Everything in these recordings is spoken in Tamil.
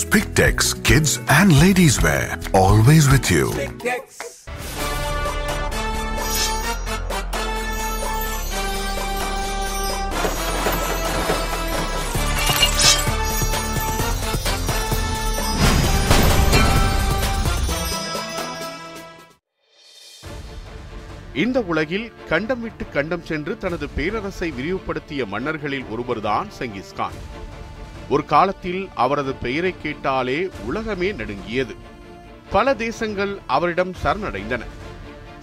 Spictex Kids and Ladies Wear. Always with you. இந்த உலகில் கண்டம் விட்டு கண்டம் சென்று தனது பேரரசை விரிவுபடுத்திய மன்னர்களில் ஒருவர்தான் செங்கிஸ்கான் ஒரு காலத்தில் அவரது பெயரை கேட்டாலே உலகமே நடுங்கியது. பல தேசங்கள் அவரிடம் சரணடைந்தன.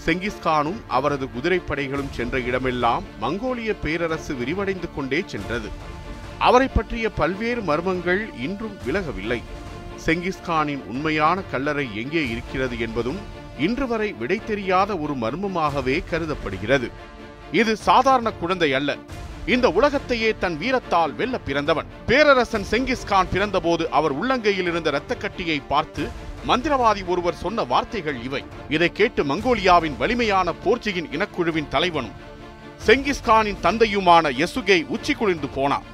செங்கிஸ்கானும் அவரது குதிரைப்படைகளும் சென்ற இடமெல்லாம் மங்கோலிய பேரரசு விரிவடைந்து கொண்டே சென்றது. அவரை பற்றிய பல்வேறு மர்மங்கள் இன்றும் விலகவில்லை. செங்கிஸ்கானின் உண்மையான கல்லறை எங்கே இருக்கிறது என்பதும் இன்று வரை விடை தெரியாத ஒரு மர்மமாகவே கருதப்படுகிறது. இது சாதாரண குழந்தை அல்ல. இந்த உலகத்தையே தன் வீரத்தால் வெல்ல பிறந்தவன். பேரரசன் செங்கிஸ்கான் பிறந்தபோது அவர் உள்ளங்கையில் இருந்த இரத்தக்கட்டியை பார்த்து மந்திரவாதி ஒருவர் சொன்ன வார்த்தைகள் இவை. இதை கேட்டு மங்கோலியாவின் வலிமையான போர்ச்சுகின் இனக்குழுவின் தலைவனும் செங்கிஸ்கானின் தந்தையுமான எசுகே உச்சி குளிர்ந்து போனார்.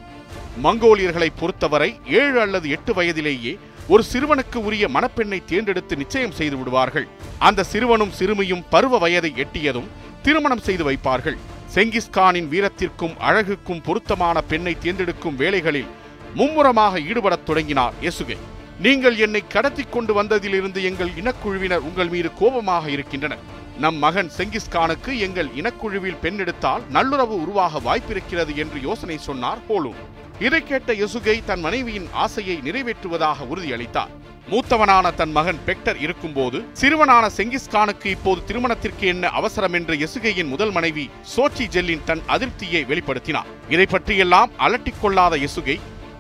மங்கோலியர்களை பொறுத்தவரை ஏழு அல்லது எட்டு வயதிலேயே ஒரு சிறுவனுக்கு உரிய மணப்பெண்ணை தேர்ந்தெடுத்து நிச்சயம் செய்து விடுவார்கள். அந்த சிறுவனும் சிறுமியும் பருவ வயதை எட்டியதும் திருமணம் செய்து வைப்பார்கள். செங்கிஸ்கானின் வீரத்திற்கும் அழகுக்கும் பொருத்தமான பெண்ணை தேர்ந்தெடுக்கும் வேலைகளில் மும்முரமாக ஈடுபடத் தொடங்கினார் எசுகை நீங்கள் என்னை கடத்தி கொண்டு வந்ததிலிருந்து எங்கள் இனக்குழுவினர் உங்கள் மீது கோபமாக இருக்கின்றனர். நம் மகன் செங்கிஸ்கானுக்கு எங்கள் இனக்குழுவில் பெண் எடுத்தால் நல்லுறவு உருவாக வாய்ப்பிருக்கிறது என்று யோசனை சொன்னார் போலும் இதை கேட்ட யசுகை தன் மனைவியின் ஆசையை நிறைவேற்றுவதாக உறுதியளித்தார். மூத்தவனான தன் மகன் பெக்டர் இருக்கும்போது சிறுவனான செங்கிஸ்கானுக்கு இப்போது திருமணத்திற்கு என்ன அவசரம் என்று எசுகையின் முதல் மனைவி சோச்சி ஜெல்லின் தன் அதிருப்தியை வெளிப்படுத்தினார் இதை பற்றியெல்லாம் அலட்டிக் கொள்ளாத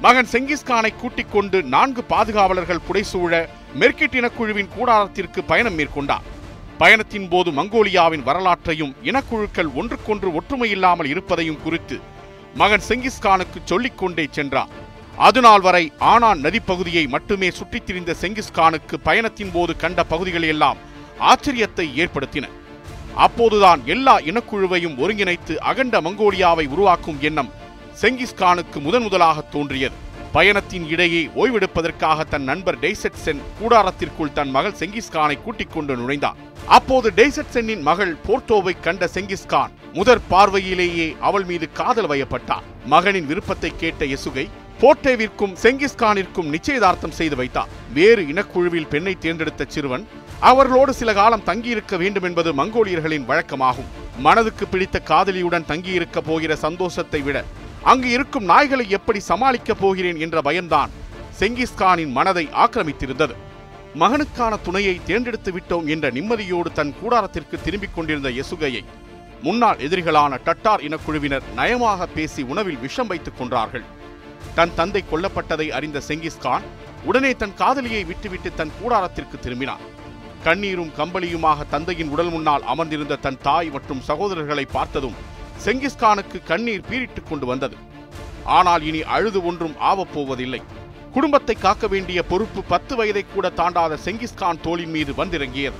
மகன் செங்கிஸ்கானை கூட்டிக் கொண்டு நான்கு பாதுகாவலர்கள் புடைசூழ மெர்கிட் இனக்குழுவின் கூடாரத்திற்கு பயணம் மேற்கொண்டார் பயணத்தின் போது மங்கோலியாவின் வரலாற்றையும் இனக்குழுக்கள் ஒன்றுக்கொன்று ஒற்றுமையில்லாமல் இருப்பதையும் குறித்து மகன் செங்கிஸ்கானுக்கு சொல்லிக்கொண்டே சென்றார் அதுநாள் வரை ஆனான் நதிப்பகுதியை மட்டுமே சுற்றித் திரிந்த செங்கிஸ்கானுக்கு பயணத்தின் போது கண்ட பகுதிகளையெல்லாம் ஆச்சரியத்தை ஏற்படுத்தின. அப்போதுதான் எல்லா இனக்குழுவையும் ஒருங்கிணைத்து அகண்ட மங்கோலியாவை உருவாக்கும் எண்ணம் செங்கிஸ்கானுக்கு முதன் முதலாக தோன்றியது. பயணத்தின் இடையே ஓய்வெடுப்பதற்காக தன் நண்பர் டெய்சட் சென் கூடாரத்திற்குள் தன் மகள் செங்கிஸ்கானை கூட்டிக் கொண்டு நுழைந்தார் அப்போது டெய்சட் சென்னின் மகள் போர்ட்டோவை கண்ட செங்கிஸ்கான் முதற் பார்வையிலேயே அவள் மீது காதல் வயப்பட்டார் மகனின் விருப்பத்தை கேட்ட எசுகை போட்டேவிற்கும் செங்கிஸ்கானிற்கும் நிச்சயதார்த்தம் செய்து வைத்தார். வேறு இனக்குழுவில் பெண்ணை தேர்ந்தெடுத்த சிறுவன் அவர்களோடு சில காலம் தங்கியிருக்க வேண்டும் என்பது மங்கோலியர்களின் வழக்கமாகும். மனதுக்கு பிடித்த காதலியுடன் தங்கியிருக்க போகிற சந்தோஷத்தை விட அங்கு இருக்கும் நாய்களை எப்படி சமாளிக்கப் போகிறேன் என்ற பயம்தான் செங்கிஸ்கானின் மனதை ஆக்கிரமித்திருந்தது. மகனுக்கான துணையை தேர்ந்தெடுத்து விட்டோம் என்ற நிம்மதியோடு தன் கூடாரத்திற்கு திரும்பிக் கொண்டிருந்த யசுகையை முன்னாள் எதிரிகளான டட்டார் இனக்குழுவினர் நயமாக பேசி உணவில் விஷம் வைத்துக் கொன்றார்கள் தன் தந்தை கொல்லப்பட்டதை அறிந்த செங்கிஸ்கான் உடனே தன் காதலியை விட்டுவிட்டு தன் கூடாரத்திற்கு திரும்பினார் கண்ணீரும் கம்பளியுமாக தந்தையின் உடல் முன்னால் அமர்ந்திருந்த தன் தாய் மற்றும் சகோதரர்களை பார்த்ததும் செங்கிஸ்கானுக்கு கண்ணீர் பீரிட்டுக் கொண்டு வந்தது. ஆனால் இனி அழுது ஒன்றும் ஆவப்போவதில்லை. குடும்பத்தை காக்க வேண்டிய பொறுப்பு பத்து வயதை கூட தாண்டாத செங்கிஸ்கான் தோளின் மீது வந்திறங்கியது.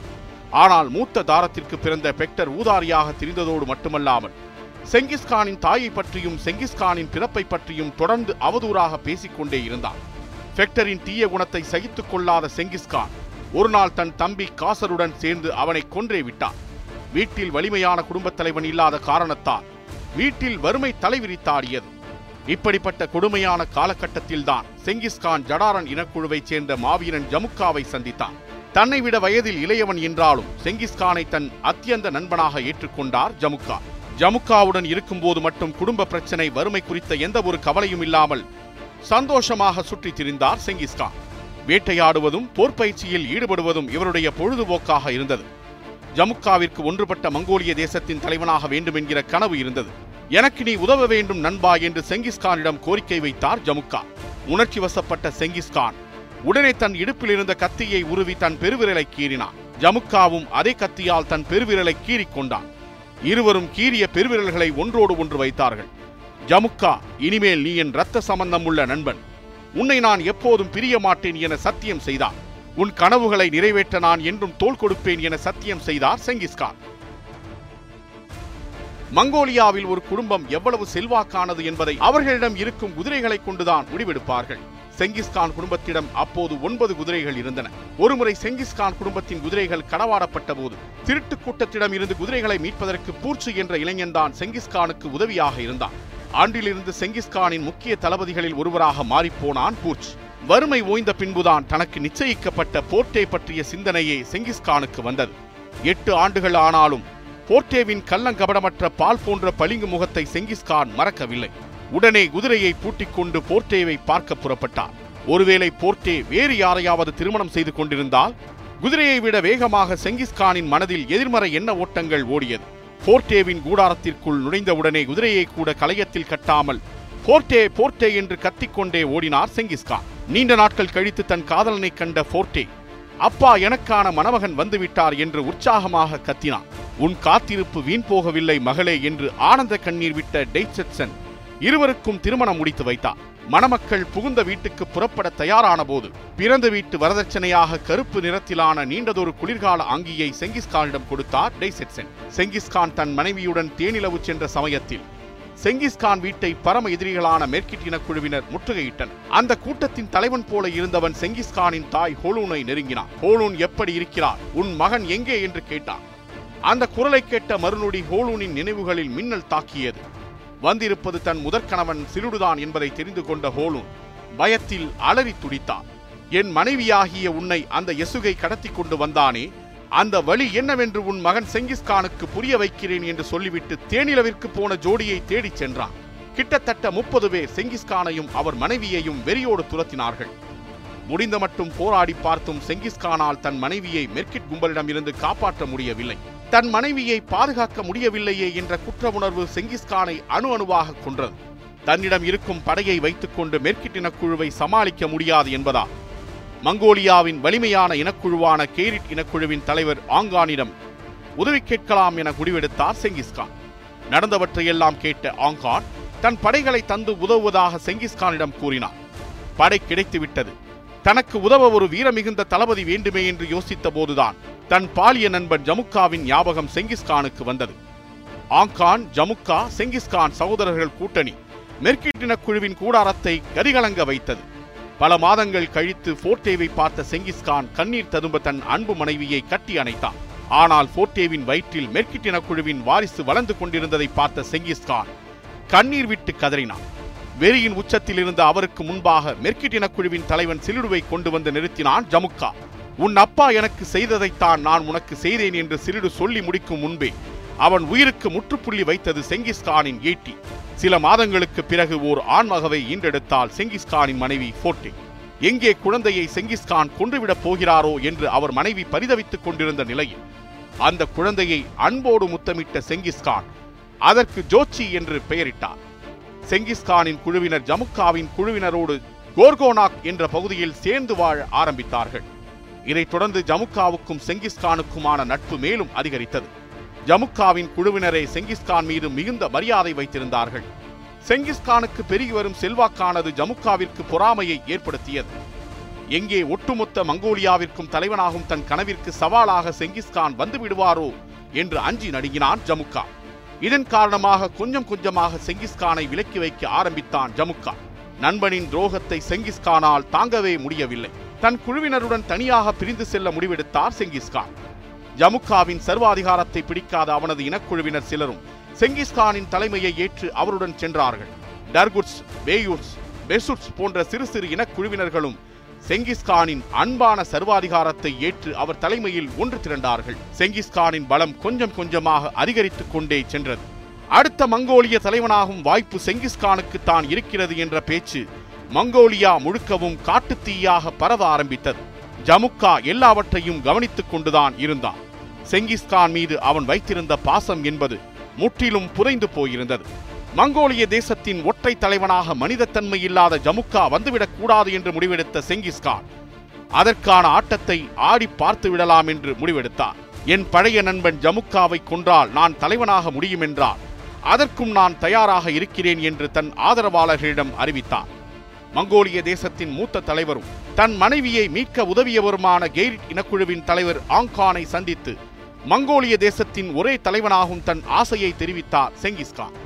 ஆனால் மூத்த தாரத்திற்கு பிறந்த பெக்டர் ஊதாரியாக திரிந்ததோடு மட்டுமல்லாமல் செங்கிஸ்கானின் தாயை பற்றியும் செங்கிஸ்கானின் பிறப்பை பற்றியும் தொடர்ந்து அவதூறாக பேசிக்கொண்டே இருந்தான். பெக்டரின் தீய குணத்தை சகித்துக் கொள்ளாத செங்கிஸ்கான் ஒருநாள் தன் தம்பி காசருடன் சேர்ந்து அவனை கொன்றே விட்டான். வீட்டில் வலிமையான குடும்பத் தலைவன் இல்லாத காரணத்தால் வீட்டில் வறுமை தலைவிரித்தாடியது இப்படிப்பட்ட கொடுமையான காலகட்டத்தில்தான் செங்கிஸ்கான் ஜடாரன் இனக்குழுவைச் சேர்ந்த மாவீரன் ஜமுக்காவை சந்தித்தான். தன்னை விட வயதில் இளையவன் என்றாலும் செங்கிஸ்கானை தன் அத்தியந்த நண்பனாக ஏற்றுக்கொண்டார் ஜமுக்கா. ஜமுக்காவுடன் இருக்கும்போது மட்டும் குடும்ப பிரச்சனை வறுமை குறித்த எந்த ஒரு கவலையும் இல்லாமல் சந்தோஷமாக சுற்றித் திரிந்தார் செங்கிஸ்கான் வேட்டையாடுவதும் போர் பயிற்சியில் ஈடுபடுவதும் இவருடைய பொழுதுபோக்காக இருந்தது. ஜமுக்காவிற்கு ஒன்றுபட்ட மங்கோலிய தேசத்தின் தலைவனாக வேண்டும் என்கிற கனவு இருந்தது. எனக்கு நீ உதவ வேண்டும் நண்பா என்று செங்கிஸ்கானிடம் கோரிக்கை வைத்தார் ஜமுக்கா உணர்ச்சி வசப்பட்ட செங்கிஸ்கான் உடனே தன் இடுப்பில் இருந்த கத்தியை உருவி தன் பெருவிரலை கீறினான். ஜமுக்காவும் அதே கத்தியால் தன் பெருவிரலை கீறிக் கொண்டான். இருவரும் கீறிய பெருவிரல்களை ஒன்றோடு ஒன்று வைத்தார்கள். ஜமுக்கா இனிமேல் நீ என் ரத்த சம்பந்தம் உள்ள நண்பன். உன்னை நான் எப்போதும் பிரிய மாட்டேன் என சத்தியம் செய்தார். உன் கனவுகளை நிறைவேற்ற நான் என்றும் தோள் கொடுப்பேன் என சத்தியம் செய்தார் செங்கிஸ்கான் மங்கோலியாவில் ஒரு குடும்பம் எவ்வளவு செல்வாக்கானது என்பதை அவர்களிடம் இருக்கும் குதிரைகளை கொண்டுதான் முடிவெடுப்பார்கள். செங்கிஸ்கான் குடும்பத்திடம் அப்போது ஒன்பது குதிரைகள் இருந்தன. ஒருமுறை செங்கிஸ்கான் குடும்பத்தின் குதிரைகள் களவாடப்பட்ட போது திருட்டு கூட்டத்திடம் இருந்து குதிரைகளை மீட்பதற்கு பூர்ச்சு என்ற இளைஞன்தான் செங்கிஸ்கானுக்கு உதவியாக இருந்தான். ஆண்டிலிருந்து செங்கிஸ்கானின் முக்கிய தளபதிகளில் ஒருவராக மாறிப்போனான் பூர்ச் வறுமை ஓய்ந்த பின்புதான் தனக்கு நிச்சயிக்கப்பட்ட போர்ட்டே பற்றிய சிந்தனையே செங்கிஸ்கானுக்கு வந்தது. எட்டு ஆண்டுகள் ஆனாலும் போர்ட்டேவின் கள்ளங்கபடமற்ற பால் போன்ற பளிங்கு முகத்தை செங்கிஸ்கான் மறக்கவில்லை. உடனே குதிரையை பூட்டிக் கொண்டு போர்ட்டேவை பார்க்க புறப்பட்டார் ஒருவேளை போர்ட்டே வேறு யாரையாவது திருமணம் செய்து கொண்டிருந்தால் குதிரையை விட வேகமாக செங்கிஸ்கானின் மனதில் எதிர்மறை எண்ண ஓட்டங்கள் ஓடியது. போர்ட்டேவின் கூடாரத்திற்குள் நுழைந்தவுடனே குதிரையை கூட கலையத்தில் கட்டாமல் போர்ட்டே போர்ட்டே என்று கத்திக்கொண்டே ஓடினார் செங்கிஸ்கான். நீண்ட நாட்கள் கழித்து தன் காதலனை கண்ட போர்ட்டே அப்பா எனக்கான மணமகன் வந்துவிட்டார் என்று உற்சாகமாக கத்தினான். உன் காத்திருப்பு வீண் போகவில்லை மகளே என்று ஆனந்த கண்ணீர் விட்ட டெய்செட்சன் இருவருக்கும் திருமணம் முடித்து வைத்தார். மணமக்கள் புகுந்த வீட்டுக்கு புறப்பட தயாரான போது பிறந்த வீட்டு வரதட்சணையாக கருப்பு நிறத்திலான நீண்டதொரு குளிர்கால அங்கியை செங்கிஸ்கானிடம் கொடுத்தார் டெய்செட்சன் செங்கிஸ்கான் தன் மனைவியுடன் தேனிலவு சென்ற சமயத்தில் செங்கிஸ்கான் வீட்டை பரம எதிரிகளான மேற்கிட் இனக்குழுவினர் முற்றுகையிட்டனர். அந்த கூட்டத்தின் தலைவன் போல இருந்தவன் செங்கிஸ்கானின் தாய் ஹோலூனை நெருங்கினான். ஹோலூன் எப்படி இருக்கிறார்? உன் மகன் எங்கே? என்று கேட்டான். அந்த குரலை கேட்ட மறுநொடி ஹோலூனின் நினைவுகளில் மின்னல் தாக்கியது. வந்திருப்பது தன் முதற்கணவன் சிறுடுதான் என்பதை தெரிந்து கொண்ட ஹோலூன் பயத்தில் அலறி துடித்தான். என் மனைவியாகிய உன்னை அந்த எசுகை கடத்தி கொண்டு வந்தானே அந்த வழி என்னவென்று உன் மகன் செங்கிஸ்கானுக்கு புரிய வைக்கிறேன் என்று சொல்லிவிட்டு தேனிலவிற்கு போன ஜோடியை தேடிச் சென்றான். கிட்டத்தட்ட முப்பது பேர் செங்கிஸ்கானையும் அவர் மனைவியையும் வெறியோடு துரத்தினார்கள். முடிந்த மட்டும் போராடி பார்த்தும் செங்கிஸ்கானால் தன் மனைவியை மெர்கிட் கும்பலிடமிருந்து காப்பாற்ற முடியவில்லை. தன் மனைவியை பாதுகாக்க முடியவில்லையே என்ற குற்ற உணர்வு செங்கிஸ்கானை அணு அணுவாக கொன்றது. தன்னிடம் இருக்கும் படையை வைத்துக்கொண்டு மேற்கிட் இனக்குழுவை சமாளிக்க முடியாது என்பதா மங்கோலியாவின் வலிமையான இனக்குழுவான கேரிட் இனக்குழுவின் தலைவர் ஆங்கானிடம் உதவி கேட்கலாம் என முடிவெடுத்தார் செங்கிஸ்கான். நடந்தவற்றையெல்லாம் கேட்ட ஆங்கான் தன் படைகளை தந்து உதவுவதாக செங்கிஸ்கானிடம் கூறினார் படை கிடைத்துவிட்டது. தனக்கு உதவ ஒரு வீரமிகுந்த தளபதி வேண்டுமே என்று யோசித்த போதுதான் தன் பாலிய நண்பன் ஜமுக்காவின் ஞாபகம் செங்கிஸ்கானுக்கு வந்தது. ஆங்கான் ஜமுக்கா செங்கிஸ்கான் சகோதரர்கள் கூட்டணி மெர்கிட்டின குழுவின் கூடாரத்தை கரிகலங்க வைத்தது. பல மாதங்கள் கழித்து போர்ட்டேவை பார்த்த செங்கிஸ்கான் கண்ணீர் ததும்ப தன் அன்பு மனைவியை கட்டி அணைத்தான். ஆனால் போர்டேவின் வயிற்றில் மெர்கிட்டின குழுவின் வாரிசு வளர்ந்து கொண்டிருந்ததை பார்த்த செங்கிஸ்கான் கண்ணீர் விட்டு கதறினான். வெறியின் உச்சத்தில் இருந்த அவருக்கு முன்பாக மெர்கிட் குழுவின் தலைவன் சிலிடுவை கொண்டு வந்து நிறுத்தினான் ஜமுக்கா. உன் அப்பா எனக்கு செய்ததைத்தான் நான் உனக்கு செய்தேன் என்று சிறிடு சொல்லி முடிக்கும் முன்பே அவன் உயிருக்கு முற்றுப்புள்ளி வைத்தது செங்கிஸ்கானின் ஈட்டி சில மாதங்களுக்கு பிறகு ஓர் ஆண்மகவை ஈண்டெடுத்தால் செங்கிஸ்கானின் மனைவி போர்ட்டே எங்கே குழந்தையை செங்கிஸ்கான் கொன்றுவிடப் போகிறாரோ என்று அவர் மனைவி பரிதவித்துக் கொண்டிருந்த நிலையில் அந்த குழந்தையை அன்போடு முத்தமிட்ட செங்கிஸ்கான் அதற்கு ஜோச்சி என்று பெயரிட்டார். செங்கிஸ்கானின் குழுவினர் ஜமுக்காவின் குழுவினரோடு கோர்கோனாக் என்ற பகுதியில் சேர்ந்து வாழ ஆரம்பித்தார்கள். இதைத் தொடர்ந்து ஜமுக்காவுக்கும் செங்கிஸ்கானுக்குமான நட்பு மேலும் அதிகரித்தது. ஜமுக்காவின் குழுவினரே செங்கிஸ்கான் மீது மிகுந்த மரியாதை வைத்திருந்தார்கள். செங்கிஸ்கானுக்கு பெருகி வரும் செல்வாக்கானது ஜமுக்காவிற்கு பொறாமையை ஏற்படுத்தியது. எங்கே ஒட்டுமொத்த மங்கோலியாவிற்கும் தலைவனாகும் தன் கனவிற்கு சவாலாக செங்கிஸ்கான் வந்து விடுவாரோ என்று அஞ்சி நடுங்கினான் ஜமுக்கா. இதன் காரணமாக கொஞ்சம் கொஞ்சமாக செங்கிஸ்கானை விலக்கி வைக்க ஆரம்பித்தான் ஜமுக்கா நண்பனின் துரோகத்தை செங்கிஸ்கானால் தாங்கவே முடியவில்லை. தன் குழுவினருடன் தனியாக பிரிந்து செல்ல முடிவெடுத்தார் செங்கிஸ்கான் ஜமுக்காவின் சர்வாதிகாரத்தை பிடிக்காத அவனது இனக்குழுவினர் சிலரும் செங்கிஸ்கானின் தலைமையை ஏற்று அவருடன் சென்றார்கள். டர்குட்ஸ் பேயூர்ஸ் பெசுட்ஸ் போன்ற சிறு சிறு இனக்குழுவினர்களும் செங்கிஸ்கானின் அன்பான சர்வாதிகாரத்தை ஏற்று அவர் தலைமையில் ஒன்று திரண்டார்கள். செங்கிஸ்கானின் பலம் கொஞ்சம் கொஞ்சமாக அதிகரித்துக் கொண்டே சென்றது. அடுத்த மங்கோலிய தலைவனாகும் வாய்ப்பு செங்கிஸ்கானுக்கு தான் இருக்கிறது என்ற பேச்சு மங்கோலியா முழுக்கவும் காட்டுத்தீயாக பரவ ஆரம்பித்தது. ஜமுக்கா எல்லாவற்றையும் கவனித்துக் கொண்டுதான் இருந்தான். செங்கிஸ்கான் மீது அவன் வைத்திருந்த பாசம் என்பது முற்றிலும் புதைந்து போயிருந்தது. மங்கோலிய தேசத்தின் ஒற்றை தலைவனாக மனிதத்தன்மை இல்லாத ஜமுக்கா வந்துவிடக் கூடாது என்று முடிவெடுத்த செங்கிஸ்கான் அதற்கான ஆட்டத்தை ஆடி பார்த்து விடலாம் என்று முடிவெடுத்தார். என் பழைய நண்பன் ஜமுக்காவை கொன்றால் நான் தலைவனாக முடியும் என்றார் அதற்கும் நான் தயாராக இருக்கிறேன் என்று தன் ஆதரவாளர்களிடம் அறிவித்தார். மங்கோலிய தேசத்தின் மூத்த தலைவரும் தன் மனைவியை மீட்க உதவியவருமான கெய்ரிட் இனக்குழுவின் தலைவர் ஆங்கானை சந்தித்து மங்கோலிய தேசத்தின் ஒரே தலைவனாகும் தன் ஆசையை தெரிவித்தார் செங்கிஸ்கான்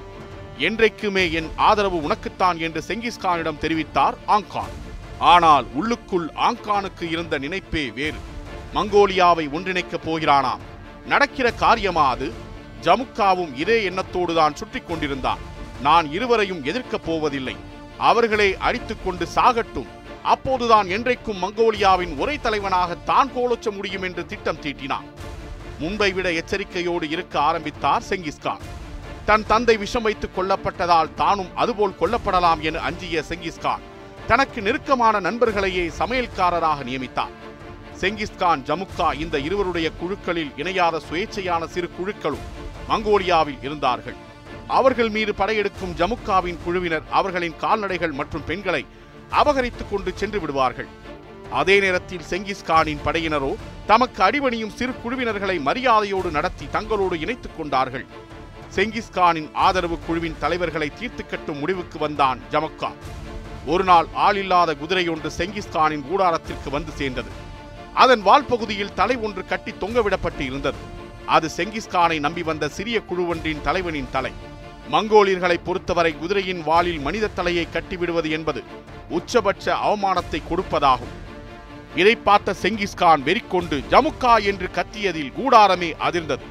என்றைக்குமே என் ஆதரவு உனக்குத்தான் என்று செங்கிஸ்கானிடம் தெரிவித்தார் ஆங்கான். ஆனால் உள்ளுக்குள் ஆங்கானுக்கு இருந்த நினைப்பே வேறு. மங்கோலியாவை ஒன்றிணைக்கப் போகிறானாம் நடக்கிற காரியமா அது? ஜமுக்காவும் இதே எண்ணத்தோடுதான் சுற்றி கொண்டிருந்தான். நான் இருவரையும் எதிர்க்கப் போவதில்லை. அவர்களே அடித்துக்கொண்டு சாகட்டும். அப்போதுதான் என்றைக்கும் மங்கோலியாவின் ஒரே தலைவனாக தான் கோலோச்ச முடியும் என்று திட்டம் தீட்டினான். முன்பை விட எச்சரிக்கையோடு இருக்க ஆரம்பித்தார் செங்கிஸ்கான். தன் தந்தை விஷம் வைத்துக் கொல்லப்பட்டதால் தானும் அதுபோல் கொல்லப்படலாம் என அஞ்சிய செங்கிஸ்கான் தனக்கு நெருக்கமான நண்பர்களையே சமையல்காரராக நியமித்தார். செங்கிஸ்கான் ஜமுக்கா இந்த இருவருடைய குழுக்களில் இணையாத சுயேட்சையான சிறு குழுக்களும் மங்கோலியாவில் இருந்தார்கள். அவர்கள் மீது படையெடுக்கும் ஜமுக்காவின் குழுவினர் அவர்களின் கால்நடைகள் மற்றும் பெண்களை அபகரித்துக் கொண்டு சென்று விடுவார்கள். அதே நேரத்தில் செங்கிஸ்கானின் படையினரோ தமக்கு அடிபணியும் சிறு குழுவினர்களை மரியாதையோடு நடத்தி தங்களோடு இணைத்துக் கொண்டார்கள். செங்கிஸ்கானின் ஆதரவு குழுவின் தலைவர்களை தீர்த்து கட்டும் முடிவுக்கு வந்தான் ஜமக்கா ஒரு நாள் ஆளில்லாத குதிரை ஒன்று செங்கிஸ்கானின் கூடாரத்திற்கு வந்து சேர்ந்தது. அதன் வால் பகுதியில் தலை ஒன்று கட்டி தொங்கவிடப்பட்டு இருந்தது. அது செங்கிஸ்கானை நம்பி வந்த சிறிய குழுவொன்றின் தலைவனின் தலை. மங்கோலியர்களை பொறுத்தவரை குதிரையின் வாளில் மனித தலையை கட்டிவிடுவது என்பது உச்சபட்ச அவமானத்தை கொடுப்பதாகும். இதை பார்த்த செங்கிஸ்கான் வெறிக்கொண்டு ஜமுக்கா என்று கத்தியதில் கூடாரமே அதிர்ந்தது.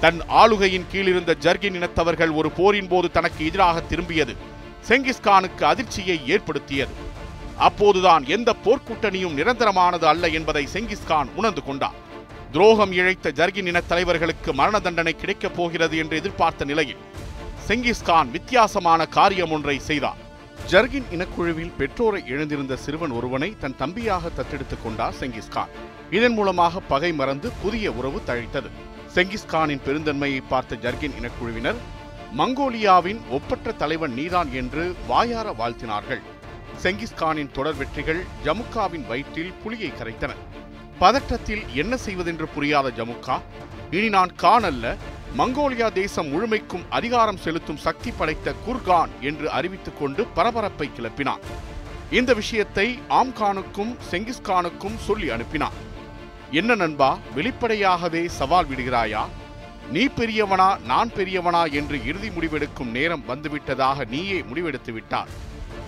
தன் ஆளுகையின் கீழிருந்த ஜர்கின் இனத்தவர்கள் ஒரு போரின் போது தனக்கு எதிராக திரும்பியது. செங்கிஸ்கானுக்கு அதிர்ச்சியை ஏற்படுத்தியது. அப்போதுதான் எந்த போர்க்கூட்டணியும் நிரந்தரமானது அல்ல என்பதை செங்கிஸ்கான் உணர்ந்து கொண்டார் துரோகம் இழைத்த ஜர்கின் இன தலைவர்களுக்கு மரண தண்டனை கிடைக்கப் போகிறது என்று எதிர்பார்த்த நிலையில் செங்கிஸ்கான் வித்தியாசமான காரியம் ஒன்றை செய்தார் ஜர்கின் இனக்குழுவில் பெற்றோரை இழந்திருந்த சிறுவன் ஒருவனை தன் தம்பியாக தத்தெடுத்துக் கொண்டார் செங்கிஸ்கான். இதன் மூலமாக பகை மறந்து புதிய உறவு தழைத்தது. செங்கிஸ்கானின் பெருந்தன்மையை பார்த்த ஜர்கின் இனக்குழுவினர் மங்கோலியாவின் ஒப்பற்ற தலைவன் நீதான் என்று வாயார வாழ்த்தினார்கள். செங்கிஸ்கானின் தொடர் வெற்றிகள் ஜமுக்காவின் வயிற்றில் புலியை கரைத்தன. பதற்றத்தில் என்ன செய்வதென்று புரியாத ஜமுக்கா இனி நான் கான் அல்ல மங்கோலியா தேசம் முழுமைக்கும் அதிகாரம் செலுத்தும் சக்தி படைத்த குர்கான் என்று அறிவித்துக் கொண்டு பரபரப்பை கிளப்பினான். இந்த விஷயத்தை ஆம்கானுக்கும் செங்கிஸ்கானுக்கும் சொல்லி அனுப்பினான். என்ன நண்பா வெளிப்படையாகவே சவால் விடுகிறாயா? நீ பெரியவனா நான் பெரியவனா என்று இறுதி முடிவெடுக்கும் நேரம் வந்துவிட்டதாக நீயே முடிவெடுத்து விட்டார்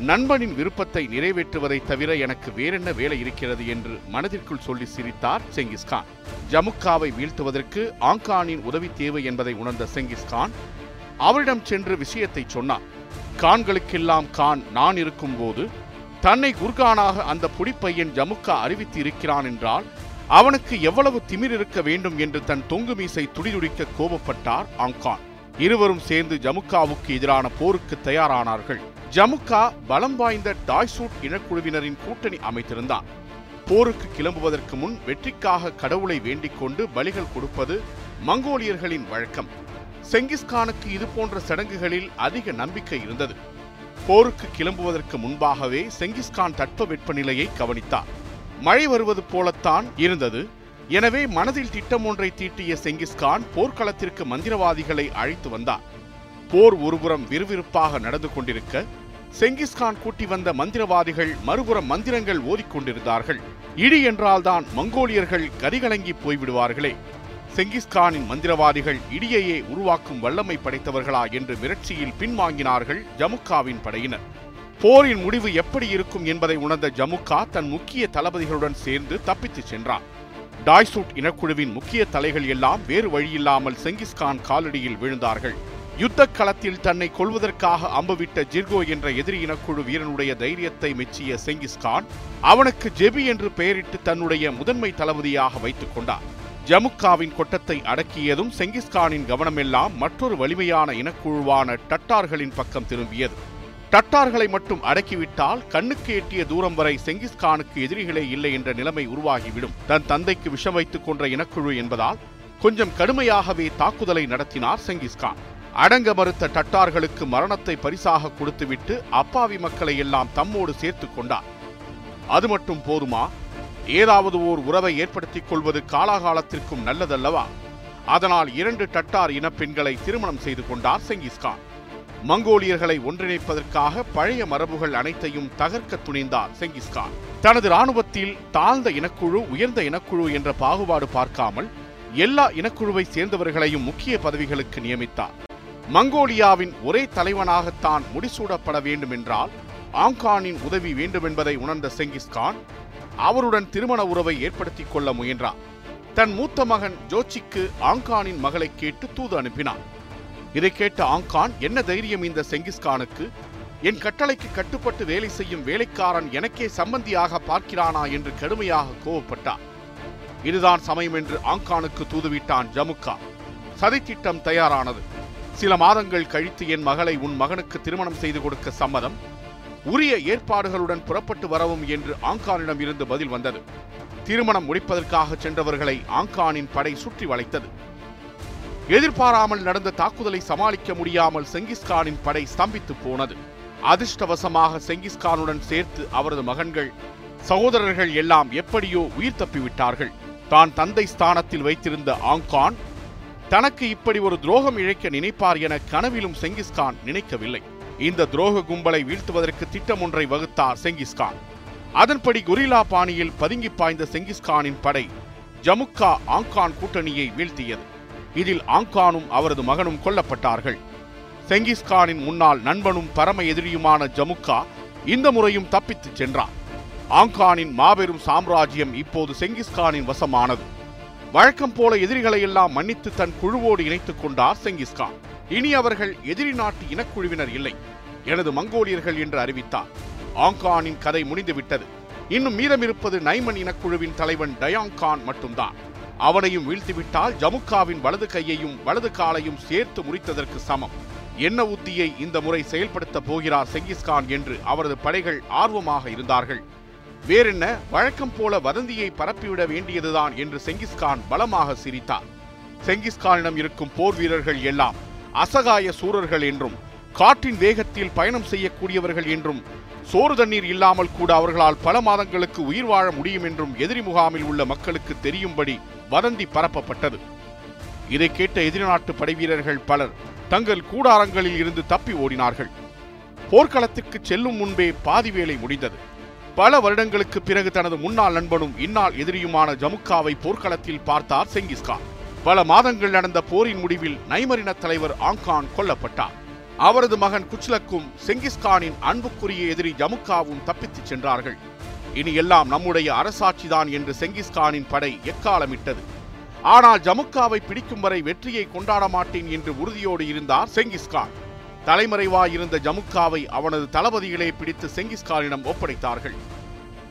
நண்பனின் விருப்பத்தை நிறைவேற்றுவதை தவிர எனக்கு வேறென்ன வேலை இருக்கிறது என்று மனதிற்குள் சொல்லி சிரித்தார் செங்கிஸ்கான் ஜமுக்காவை வீழ்த்துவதற்கு ஆங்கானின் உதவி தேவை என்பதை உணர்ந்த செங்கிஸ்கான் அவரிடம் சென்று விஷயத்தை சொன்னார். கான்களுக்கெல்லாம் கான் நான் இருக்கும்போது தன்னை குர்கானாக அந்த புடிப்பையன் ஜமுக்கா அறிவித்து இருக்கிறான் என்றால் அவனுக்கு எவ்வளவு திமிர் இருக்க வேண்டும் என்று தன் தொங்கு மீசை துடிதுடிக்க கோபப்பட்டார் ஆங்கான். இருவரும் சேர்ந்து ஜமுக்காவுக்கு எதிரான போருக்கு தயாரானார்கள். ஜமுக்கா பலம் வாய்ந்த டாய்சூட் இனக்குழுவினரின் கூட்டணி அமைத்திருந்தார். போருக்கு கிளம்புவதற்கு முன் வெற்றிக்காக கடவுளை வேண்டிக் கொண்டு பலிகள் கொடுப்பது மங்கோலியர்களின் வழக்கம். செங்கிஸ்கானுக்கு இது போன்ற சடங்குகளில் அதிக நம்பிக்கை இருந்தது. போருக்கு கிளம்புவதற்கு முன்பாகவே செங்கிஸ்கான் தட்பவெப்பநிலையை கவனித்தார். மழை வருவது போலத்தான் இருந்தது. எனவே மனதில் திட்டம் ஒன்றை தீட்டிய செங்கிஸ்கான் போர்க்களத்திற்கு மந்திரவாதிகளை அழைத்து வந்தார் போர் ஒருபுறம் விறுவிறுப்பாக நடந்து கொண்டிருக்க செங்கிஸ்கான் கூட்டி வந்த மந்திரவாதிகள் மறுபுறம் மந்திரங்கள் ஓதிக்கொண்டிருந்தார்கள். இடி என்றால்தான் மங்கோலியர்கள் கரிகலங்கி போய்விடுவார்களே. செங்கிஸ்கானின் மந்திரவாதிகள் இடியையே உருவாக்கும் வல்லமை படைத்தவர்களா என்று மிரட்சியில் பின்வாங்கினார்கள் ஜமுக்காவின் படையினர். போரின் முடிவு எப்படி இருக்கும் என்பதை உணர்ந்த ஜமுகா தன் முக்கிய தளபதிகளுடன் சேர்ந்து தப்பித்துச் சென்றார் டாய்சூட் இனக்குழுவின் முக்கிய தலைகள் எல்லாம் வேறு வழியில்லாமல் செங்கிஸ்கான் காலடியில் விழுந்தார்கள். யுத்த களத்தில் தன்னை கொள்வதற்காக அம்புவிட்ட ஜிர்கோ என்ற எதிரி இனக்குழு வீரனுடைய தைரியத்தை மெச்சிய செங்கிஸ்கான் அவனுக்கு ஜெபி என்று பெயரிட்டு தன்னுடைய முதன்மை தளபதியாக வைத்துக் கொண்டார் ஜமுக்காவின் கொட்டத்தை அடக்கியதும் செங்கிஸ்கானின் கவனமெல்லாம் மற்றொரு வலிமையான இனக்குழுவான டட்டார்களின் பக்கம் திரும்பியது. டட்டார்களை மட்டும் அடக்கிவிட்டால் கண்ணுக்கு எட்டிய தூரம் வரை செங்கிஸ்கானுக்கு எதிரிகளே இல்லை என்ற நிலைமை உருவாகிவிடும். தன் தந்தைக்கு விஷம் வைத்துக் கொன்ற இனக்குழு என்பதால் கொஞ்சம் கடுமையாகவே தாக்குதலை நடத்தினார் செங்கிஸ்கான். அடங்க மறுத்த டட்டார்களுக்கு மரணத்தை பரிசாக கொடுத்துவிட்டு அப்பாவி மக்களை எல்லாம் தம்மோடு சேர்த்துக் கொண்டார். அது மட்டும் போதுமா? ஏதாவது ஓர் உறவை ஏற்படுத்திக் கொள்வது காலாகாலத்திற்கும் நல்லதல்லவா? அதனால் இரண்டு டட்டார் இனப்பெண்களை திருமணம் செய்து கொண்டார் செங்கிஸ்கான். மங்கோலியர்களை ஒன்றிணைப்பதற்காக பழைய மரபுகள் அனைத்தையும் தகர்க்க துணிந்தார் செங்கிஸ்கான் தனது ராணுவத்தில் தாழ்ந்த இனக்குழு உயர்ந்த இனக்குழு என்ற பாகுபாடு பார்க்காமல் எல்லா இனக்குழுவை சேர்ந்தவர்களையும் முக்கிய பதவிகளுக்கு நியமித்தார். மங்கோலியாவின் ஒரே தலைவனாகத்தான் முடிசூடப்பட வேண்டும் என்றால் ஆங்கானின் உதவி வேண்டுமென்பதை உணர்ந்த செங்கிஸ்கான் அவருடன் திருமண உறவை ஏற்படுத்திக் கொள்ள முயன்றார். தன் மூத்த மகன் ஜோச்சிக்கு ஆங்கானின் மகளை கேட்டு தூது அனுப்பினான். இதை கேட்ட ஆங்கான் என்ன தைரியம் இந்த செங்கிஸ்கானுக்கு என் கட்டளைக்கு கட்டுப்பட்டு வேலை செய்யும் வேலைக்காரன் எனக்கே சம்பந்தியாக பார்க்கிறானா? என்று கடுமையாக கோவப்பட்டார் இதுதான் சமயம் என்று ஆங்கானுக்கு தூதுவிட்டான் ஜமுக்கா. சதித்திட்டம் தயாரானது. சில மாதங்கள் கழித்து என் மகளை உன் மகனுக்கு திருமணம் செய்து கொடுக்க சம்மதம். உரிய ஏற்பாடுகளுடன் புறப்பட்டு வரவும் என்று ஆங்கானிடம் இருந்து பதில் வந்தது. திருமணம் முடிப்பதற்காக சென்றவர்களை ஆங்கானின் படை சுற்றி வளைத்தது. எதிர்பாராமல் நடந்த தாக்குதலை சமாளிக்க முடியாமல் செங்கிஸ்கானின் படை ஸ்தம்பித்து போனது. அதிர்ஷ்டவசமாக செங்கிஸ்கானுடன் சேர்த்து அவரது மகன்கள் சகோதரர்கள் எல்லாம் எப்படியோ உயிர் தப்பிவிட்டார்கள். தான் தந்தை ஸ்தானத்தில் வைத்திருந்த ஆங்கான் தனக்கு இப்படி ஒரு துரோகம் இழைக்க நினைப்பார் என கனவிலும் செங்கிஸ்கான் நினைக்கவில்லை. இந்த துரோக கும்பலை வீழ்த்துவதற்கு திட்டம் ஒன்றை வகுத்தார் செங்கிஸ்கான். அதன்படி கொரில்லா பாணியில் பதுங்கி பாய்ந்த செங்கிஸ்கானின் படை ஜமுக்கா ஆங்கான் கூட்டணியை வீழ்த்தியது. இதில் ஆங்கானும் அவரது மகனும் கொல்லப்பட்டார்கள். செங்கிஸ்கானின் முன்னாள் நண்பனும் பரம எதிரியுமான ஜமுக்கா இந்த முறையும் தப்பித்துச் சென்றார் ஆங்கானின் மாபெரும் சாம்ராஜ்யம் இப்போது செங்கிஸ்கானின் வசமானது. வழக்கம் போல எதிரிகளை எல்லாம் மன்னித்து தன் குழுவோடு இணைத்துக் கொண்டார் செங்கிஸ்கான் இனி அவர்கள் எதிரி நாட்டு இனக்குழுவினர் இல்லை எனது மங்கோலியர்கள் என்று அறிவித்தார். ஆங்கானின் கதை முடிந்துவிட்டது. இன்னும் மீதமிருப்பது நைமன் இனக்குழுவின் தலைவன் டயாங் கான் மட்டும்தான். அவனையும் வீழ்த்திவிட்டால் ஜமுக்காவின் வலது கையையும் வலது காலையும் சேர்த்து முறித்ததற்கு சமம். என்ன உத்தியை இந்த முறை செயல்படுத்த போகிறார் செங்கிஸ்கான் என்று அவரது படைகள் ஆர்வமாக இருந்தார்கள். வேறென்ன? வழக்கம் போல வதந்தியை பரப்பிவிட வேண்டியதுதான் என்று செங்கிஸ்கான் பலமாக சிரித்தார். செங்கிஸ்கானிடம் இருக்கும் போர் வீரர்கள் எல்லாம் அசகாய சூரர்கள் என்றும் காற்றின் வேகத்தில் பயணம் செய்யக்கூடியவர்கள் என்றும் சோறு தண்ணீர் இல்லாமல் கூட அவர்களால் பல மாதங்களுக்கு உயிர் வாழ முடியும் என்றும் எதிரி முகாமில் உள்ள மக்களுக்கு தெரியும்படி வதந்தி பரப்பப்பட்டது. இதை கேட்ட எதிர்நாட்டு படைவீரர்கள் பலர் தங்கள் கூடாரங்களில் இருந்து தப்பி ஓடினார்கள். போர்க்களத்துக்கு செல்லும் முன்பே பாதி வேலை முடிந்தது. பல வருடங்களுக்கு பிறகு தனது முன்னாள் நண்பனும் இந்நாள் எதிரியுமான ஜமுக்காவை போர்க்களத்தில் பார்த்தார் செங்கிஸ்கான் பல மாதங்கள் நடந்த போரின் முடிவில் நைமரின தலைவர் ஆங்கான் கொல்லப்பட்டார். அவரது மகன் குச்லக்கும் செங்கிஸ்கானின் அன்புக்குரிய எதிரி ஜமுக்காவும் தப்பித்துச் சென்றார்கள். இனி எல்லாம் நம்முடைய அரசாட்சிதான் என்று செங்கிஸ்கானின் படை எக்காலமிட்டது. ஆனால் ஜமுக்காவை பிடிக்கும் வரை வெற்றியை கொண்டாட மாட்டேன் என்று உறுதியோடு இருந்தார் செங்கிஸ்கான். தலைமறைவாயிருந்த ஜமுக்காவை அவனது தளபதிகளே பிடித்து செங்கிஸ்கானிடம் ஒப்படைத்தார்கள்.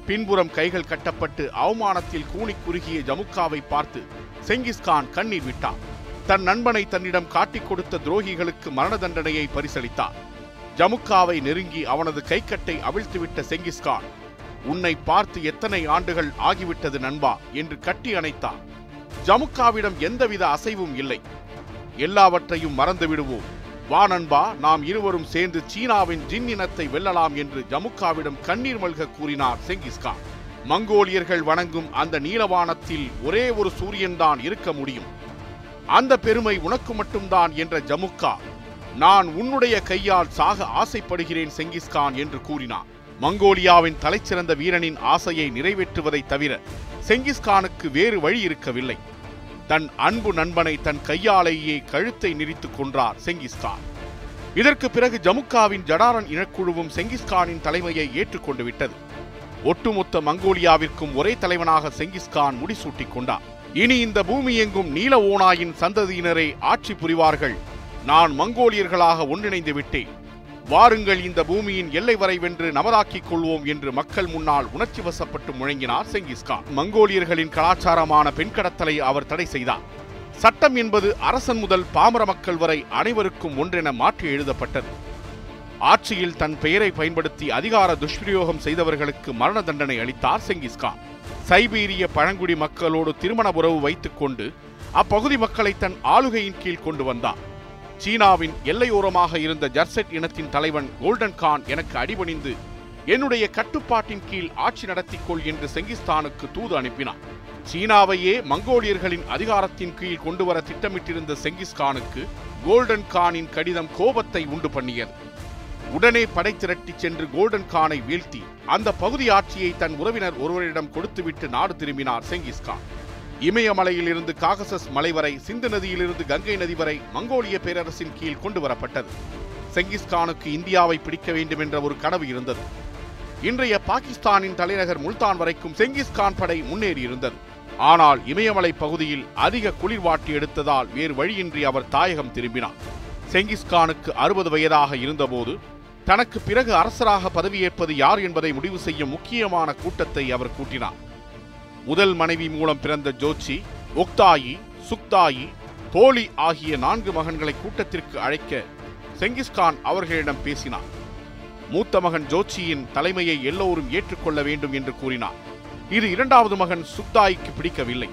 பின்புறம் கைகள் கட்டப்பட்டு அவமானத்தில் கூணி குறுகிய ஜமுக்காவை பார்த்து செங்கிஸ்கான் கண்ணீர் விட்டார். தன் நண்பனை தன்னிடம் காட்டிக் கொடுத்த துரோகிகளுக்கு மரண தண்டனையை பரிசளித்தார். ஜமுக்காவை நெருங்கி அவனது கைக்கட்டை அவிழ்த்துவிட்ட செங்கிஸ்கான் உன்னை பார்த்து எத்தனை ஆண்டுகள் ஆகிவிட்டது நண்பா என்று கட்டி அணைத்தார் ஜமுக்காவிடம் எந்தவித அசைவும் இல்லை. எல்லாவற்றையும் மறந்து விடுவோம் வா நண்பா நாம் இருவரும் சேர்ந்து சீனாவின் ஜின் இனத்தை வெல்லலாம் என்று ஜமுக்காவிடம் கண்ணீர் மல்க கூறினார் செங்கிஸ்கான். மங்கோலியர்கள் வணங்கும் அந்த நீலவானத்தில் ஒரே ஒரு சூரியன்தான் இருக்க முடியும். அந்த பெருமை உனக்கு மட்டும்தான் என்ற ஜமுக்கா. நான் உன்னுடைய கையால் சாக ஆசைப்படுகிறேன் செங்கிஸ்கான் என்று கூறினான். மங்கோலியாவின் தலைச்சிறந்த வீரனின் ஆசையை நிறைவேற்றுவதை தவிர செங்கிஸ்கானுக்கு வேறு வழி இருக்கவில்லை. தன் அன்பு நண்பனை தன் கையாலேயே கழுத்தை நெரித்துக் கொன்றார் செங்கிஸ்கான் இதற்கு பிறகு ஜமுக்காவின் ஜடாரன் இனக்குழுவும் செங்கிஸ்கானின் தலைமையை ஏற்றுக்கொண்டு விட்டது. ஒட்டுமொத்த மங்கோலியாவிற்கும் ஒரே தலைவனாக செங்கிஸ்கான் முடிசூட்டிக் கொண்டார். இனி இந்த பூமி எங்கும் நீல ஓனாயின் சந்ததியினரே ஆட்சி புரிவார்கள். நான் மங்கோலியர்களாக ஒன்றிணைந்து விட்டேன். வாருங்கள் இந்த பூமியின் எல்லை வரை வென்று நமதாக்கிக் கொள்வோம் என்று மக்கள் முன்னால் உணர்ச்சி வசப்பட்டு முழங்கினார் செங்கிஸ்கான் மங்கோலியர்களின் கலாச்சாரமான பெண் கடத்தலை அவர் தடை செய்தார். சட்டம் என்பது அரசன் முதல் பாமர மக்கள் வரை அனைவருக்கும் ஒன்றென மாற்றி எழுதப்பட்டது. ஆட்சியில் தன் பெயரை பயன்படுத்தி அதிகார துஷ்பிரயோகம் செய்தவர்களுக்கு மரண தண்டனை அளித்தார் செங்கிஸ்கான் சைபீரிய பழங்குடி மக்களோடு திருமண உறவு வைத்துக் கொண்டு அப்பகுதி மக்களை தன் ஆளுகையின் கீழ் கொண்டு வந்தார். சீனாவின் எல்லையோரமாக இருந்த ஜர்செட் இனத்தின் தலைவன் கோல்டன் கான் எனக்கு அடிபணிந்து என்னுடைய கட்டுப்பாட்டின் கீழ் ஆட்சி நடத்திக் கொள் என்று செங்கிஸ்தானுக்கு தூது அனுப்பினான். சீனாவையே மங்கோலியர்களின் அதிகாரத்தின் கீழ் கொண்டு வர திட்டமிட்டிருந்த செங்கிஸ்கானுக்கு கோல்டன் கானின் கடிதம் கோபத்தை உண்டு பண்ணியது. உடனே படை திரட்டிச் சென்று கோல்டன் கானை வீழ்த்தி அந்த பகுதி ஆட்சியை தன் உறவினர் ஒருவரிடம் கொடுத்துவிட்டு நாடு திரும்பினார் செங்கிஸ்கான் இமயமலையில் இருந்து காகசஸ் மலை வரை சிந்து நதியிலிருந்து கங்கை நதி வரை மங்கோலிய பேரரசின் கீழ் கொண்டு வரப்பட்டது செங்கிஸ்கானுக்கு இந்தியாவை பிடிக்க வேண்டும் என்ற ஒரு கனவு இருந்தது. இன்றைய பாகிஸ்தானின் தலைநகர் முல்தான் வரைக்கும் செங்கிஸ்கான் படை முன்னேறியிருந்தது. ஆனால் இமயமலை பகுதியில் அதிக குளிர் வாட்டி எடுத்ததால் வேறு வழியின்றி அவர் தாயகம் திரும்பினார். செங்கிஸ்கானுக்கு அறுபது வயதாக இருந்தபோது தனக்கு பிறகு அரசராக பதவியேற்பது யார் என்பதை முடிவு செய்யும் முக்கியமான கூட்டத்தை அவர் கூட்டினார். முதல் மனைவி மூலம் பிறந்த ஜோச்சி ஒக்தாயி சுக்தாயி தோழி ஆகிய நான்கு மகன்களை கூட்டத்திற்கு அழைக்க செங்கிஸ்கான் அவர்களிடம் பேசினார் மூத்த மகன் ஜோச்சியின் தலைமையை எல்லோரும் ஏற்றுக்கொள்ள வேண்டும் என்று கூறினார் இது இரண்டாவது மகன் சுக்தாய்க்கு பிடிக்கவில்லை.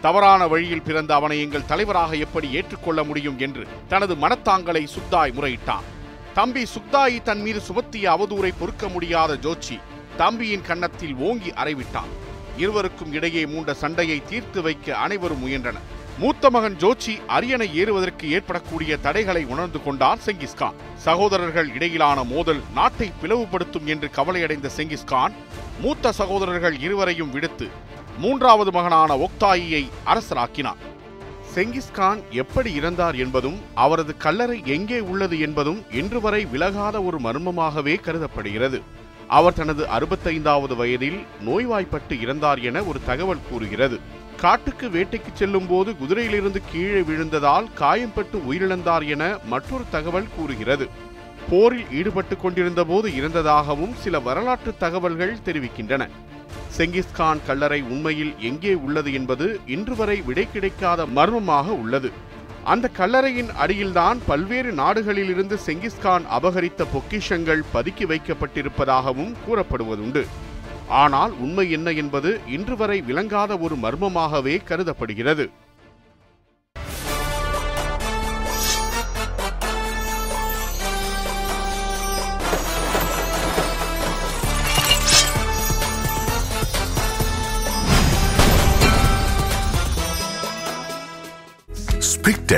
தவறான வழியில் பிறந்த அவனை எங்கள் தலைவராக எப்படி ஏற்றுக்கொள்ள முடியும் என்று தனது மனத்தாங்கலை சுக்தாய் முறையிட்டான். தம்பி சுக்தாயி தன் மீது சுமத்திய அவதூறை பொறுக்க முடியாத ஜோச்சி தம்பியின் கன்னத்தில் ஓங்கி அறைவிட்டான். இருவருக்கும் இடையே மூண்ட சண்டையை தீர்த்து வைக்க அனைவரும் முயன்றனர். மூத்த மகன் ஜோச்சி அரியணை ஏறுவதற்கு ஏற்படக்கூடிய தடைகளை உணர்ந்து கொண்டார் செங்கிஸ்கான் சகோதரர்கள் இடையிலான மோதல் நாட்டை பிளவுபடுத்தும் என்று கவலையடைந்த செங்கிஸ்கான் மூத்த சகோதரர்கள் இருவரையும் விடுத்து மூன்றாவது மகனான ஒக்தாயியை அரசராக்கினார். செங்கிஸ்கான் எப்படி இறந்தார் என்பதும் அவரது கல்லறை எங்கே உள்ளது என்பதும் இன்று வரை விலகாத ஒரு மர்மமாகவே கருதப்படுகிறது. அவர் தனது அறுபத்தைந்தாவது வயதில் நோய்வாய்ப்பட்டு இறந்தார் என ஒரு தகவல் கூறுகிறது. காட்டுக்கு வேட்டைக்கு செல்லும் போது குதிரையிலிருந்து கீழே விழுந்ததால் காயம்பட்டு உயிரிழந்தார் என மற்றொரு தகவல் கூறுகிறது. போரில் ஈடுபட்டு கொண்டிருந்த போது இறந்ததாகவும் சில வரலாற்று தகவல்கள் தெரிவிக்கின்றன. செங்கிஸ்கான் கல்லறை உண்மையில் எங்கே உள்ளது என்பது இன்று வரை விடை கிடைக்காத மர்மமாக உள்ளது. அந்த கல்லறையின் அருகில்தான் பல்வேறு நாடுகளிலிருந்து செங்கிஸ்கான் அபகரித்த பொக்கிஷங்கள் பதுக்கி வைக்கப்பட்டிருப்பதாகவும் கூறப்படுவதுண்டு. ஆனால் உண்மை என்ன என்பது இன்று வரை விளங்காத ஒரு மர்மமாகவே கருதப்படுகிறது.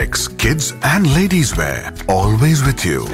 Kids and Ladies Wear. Always with you.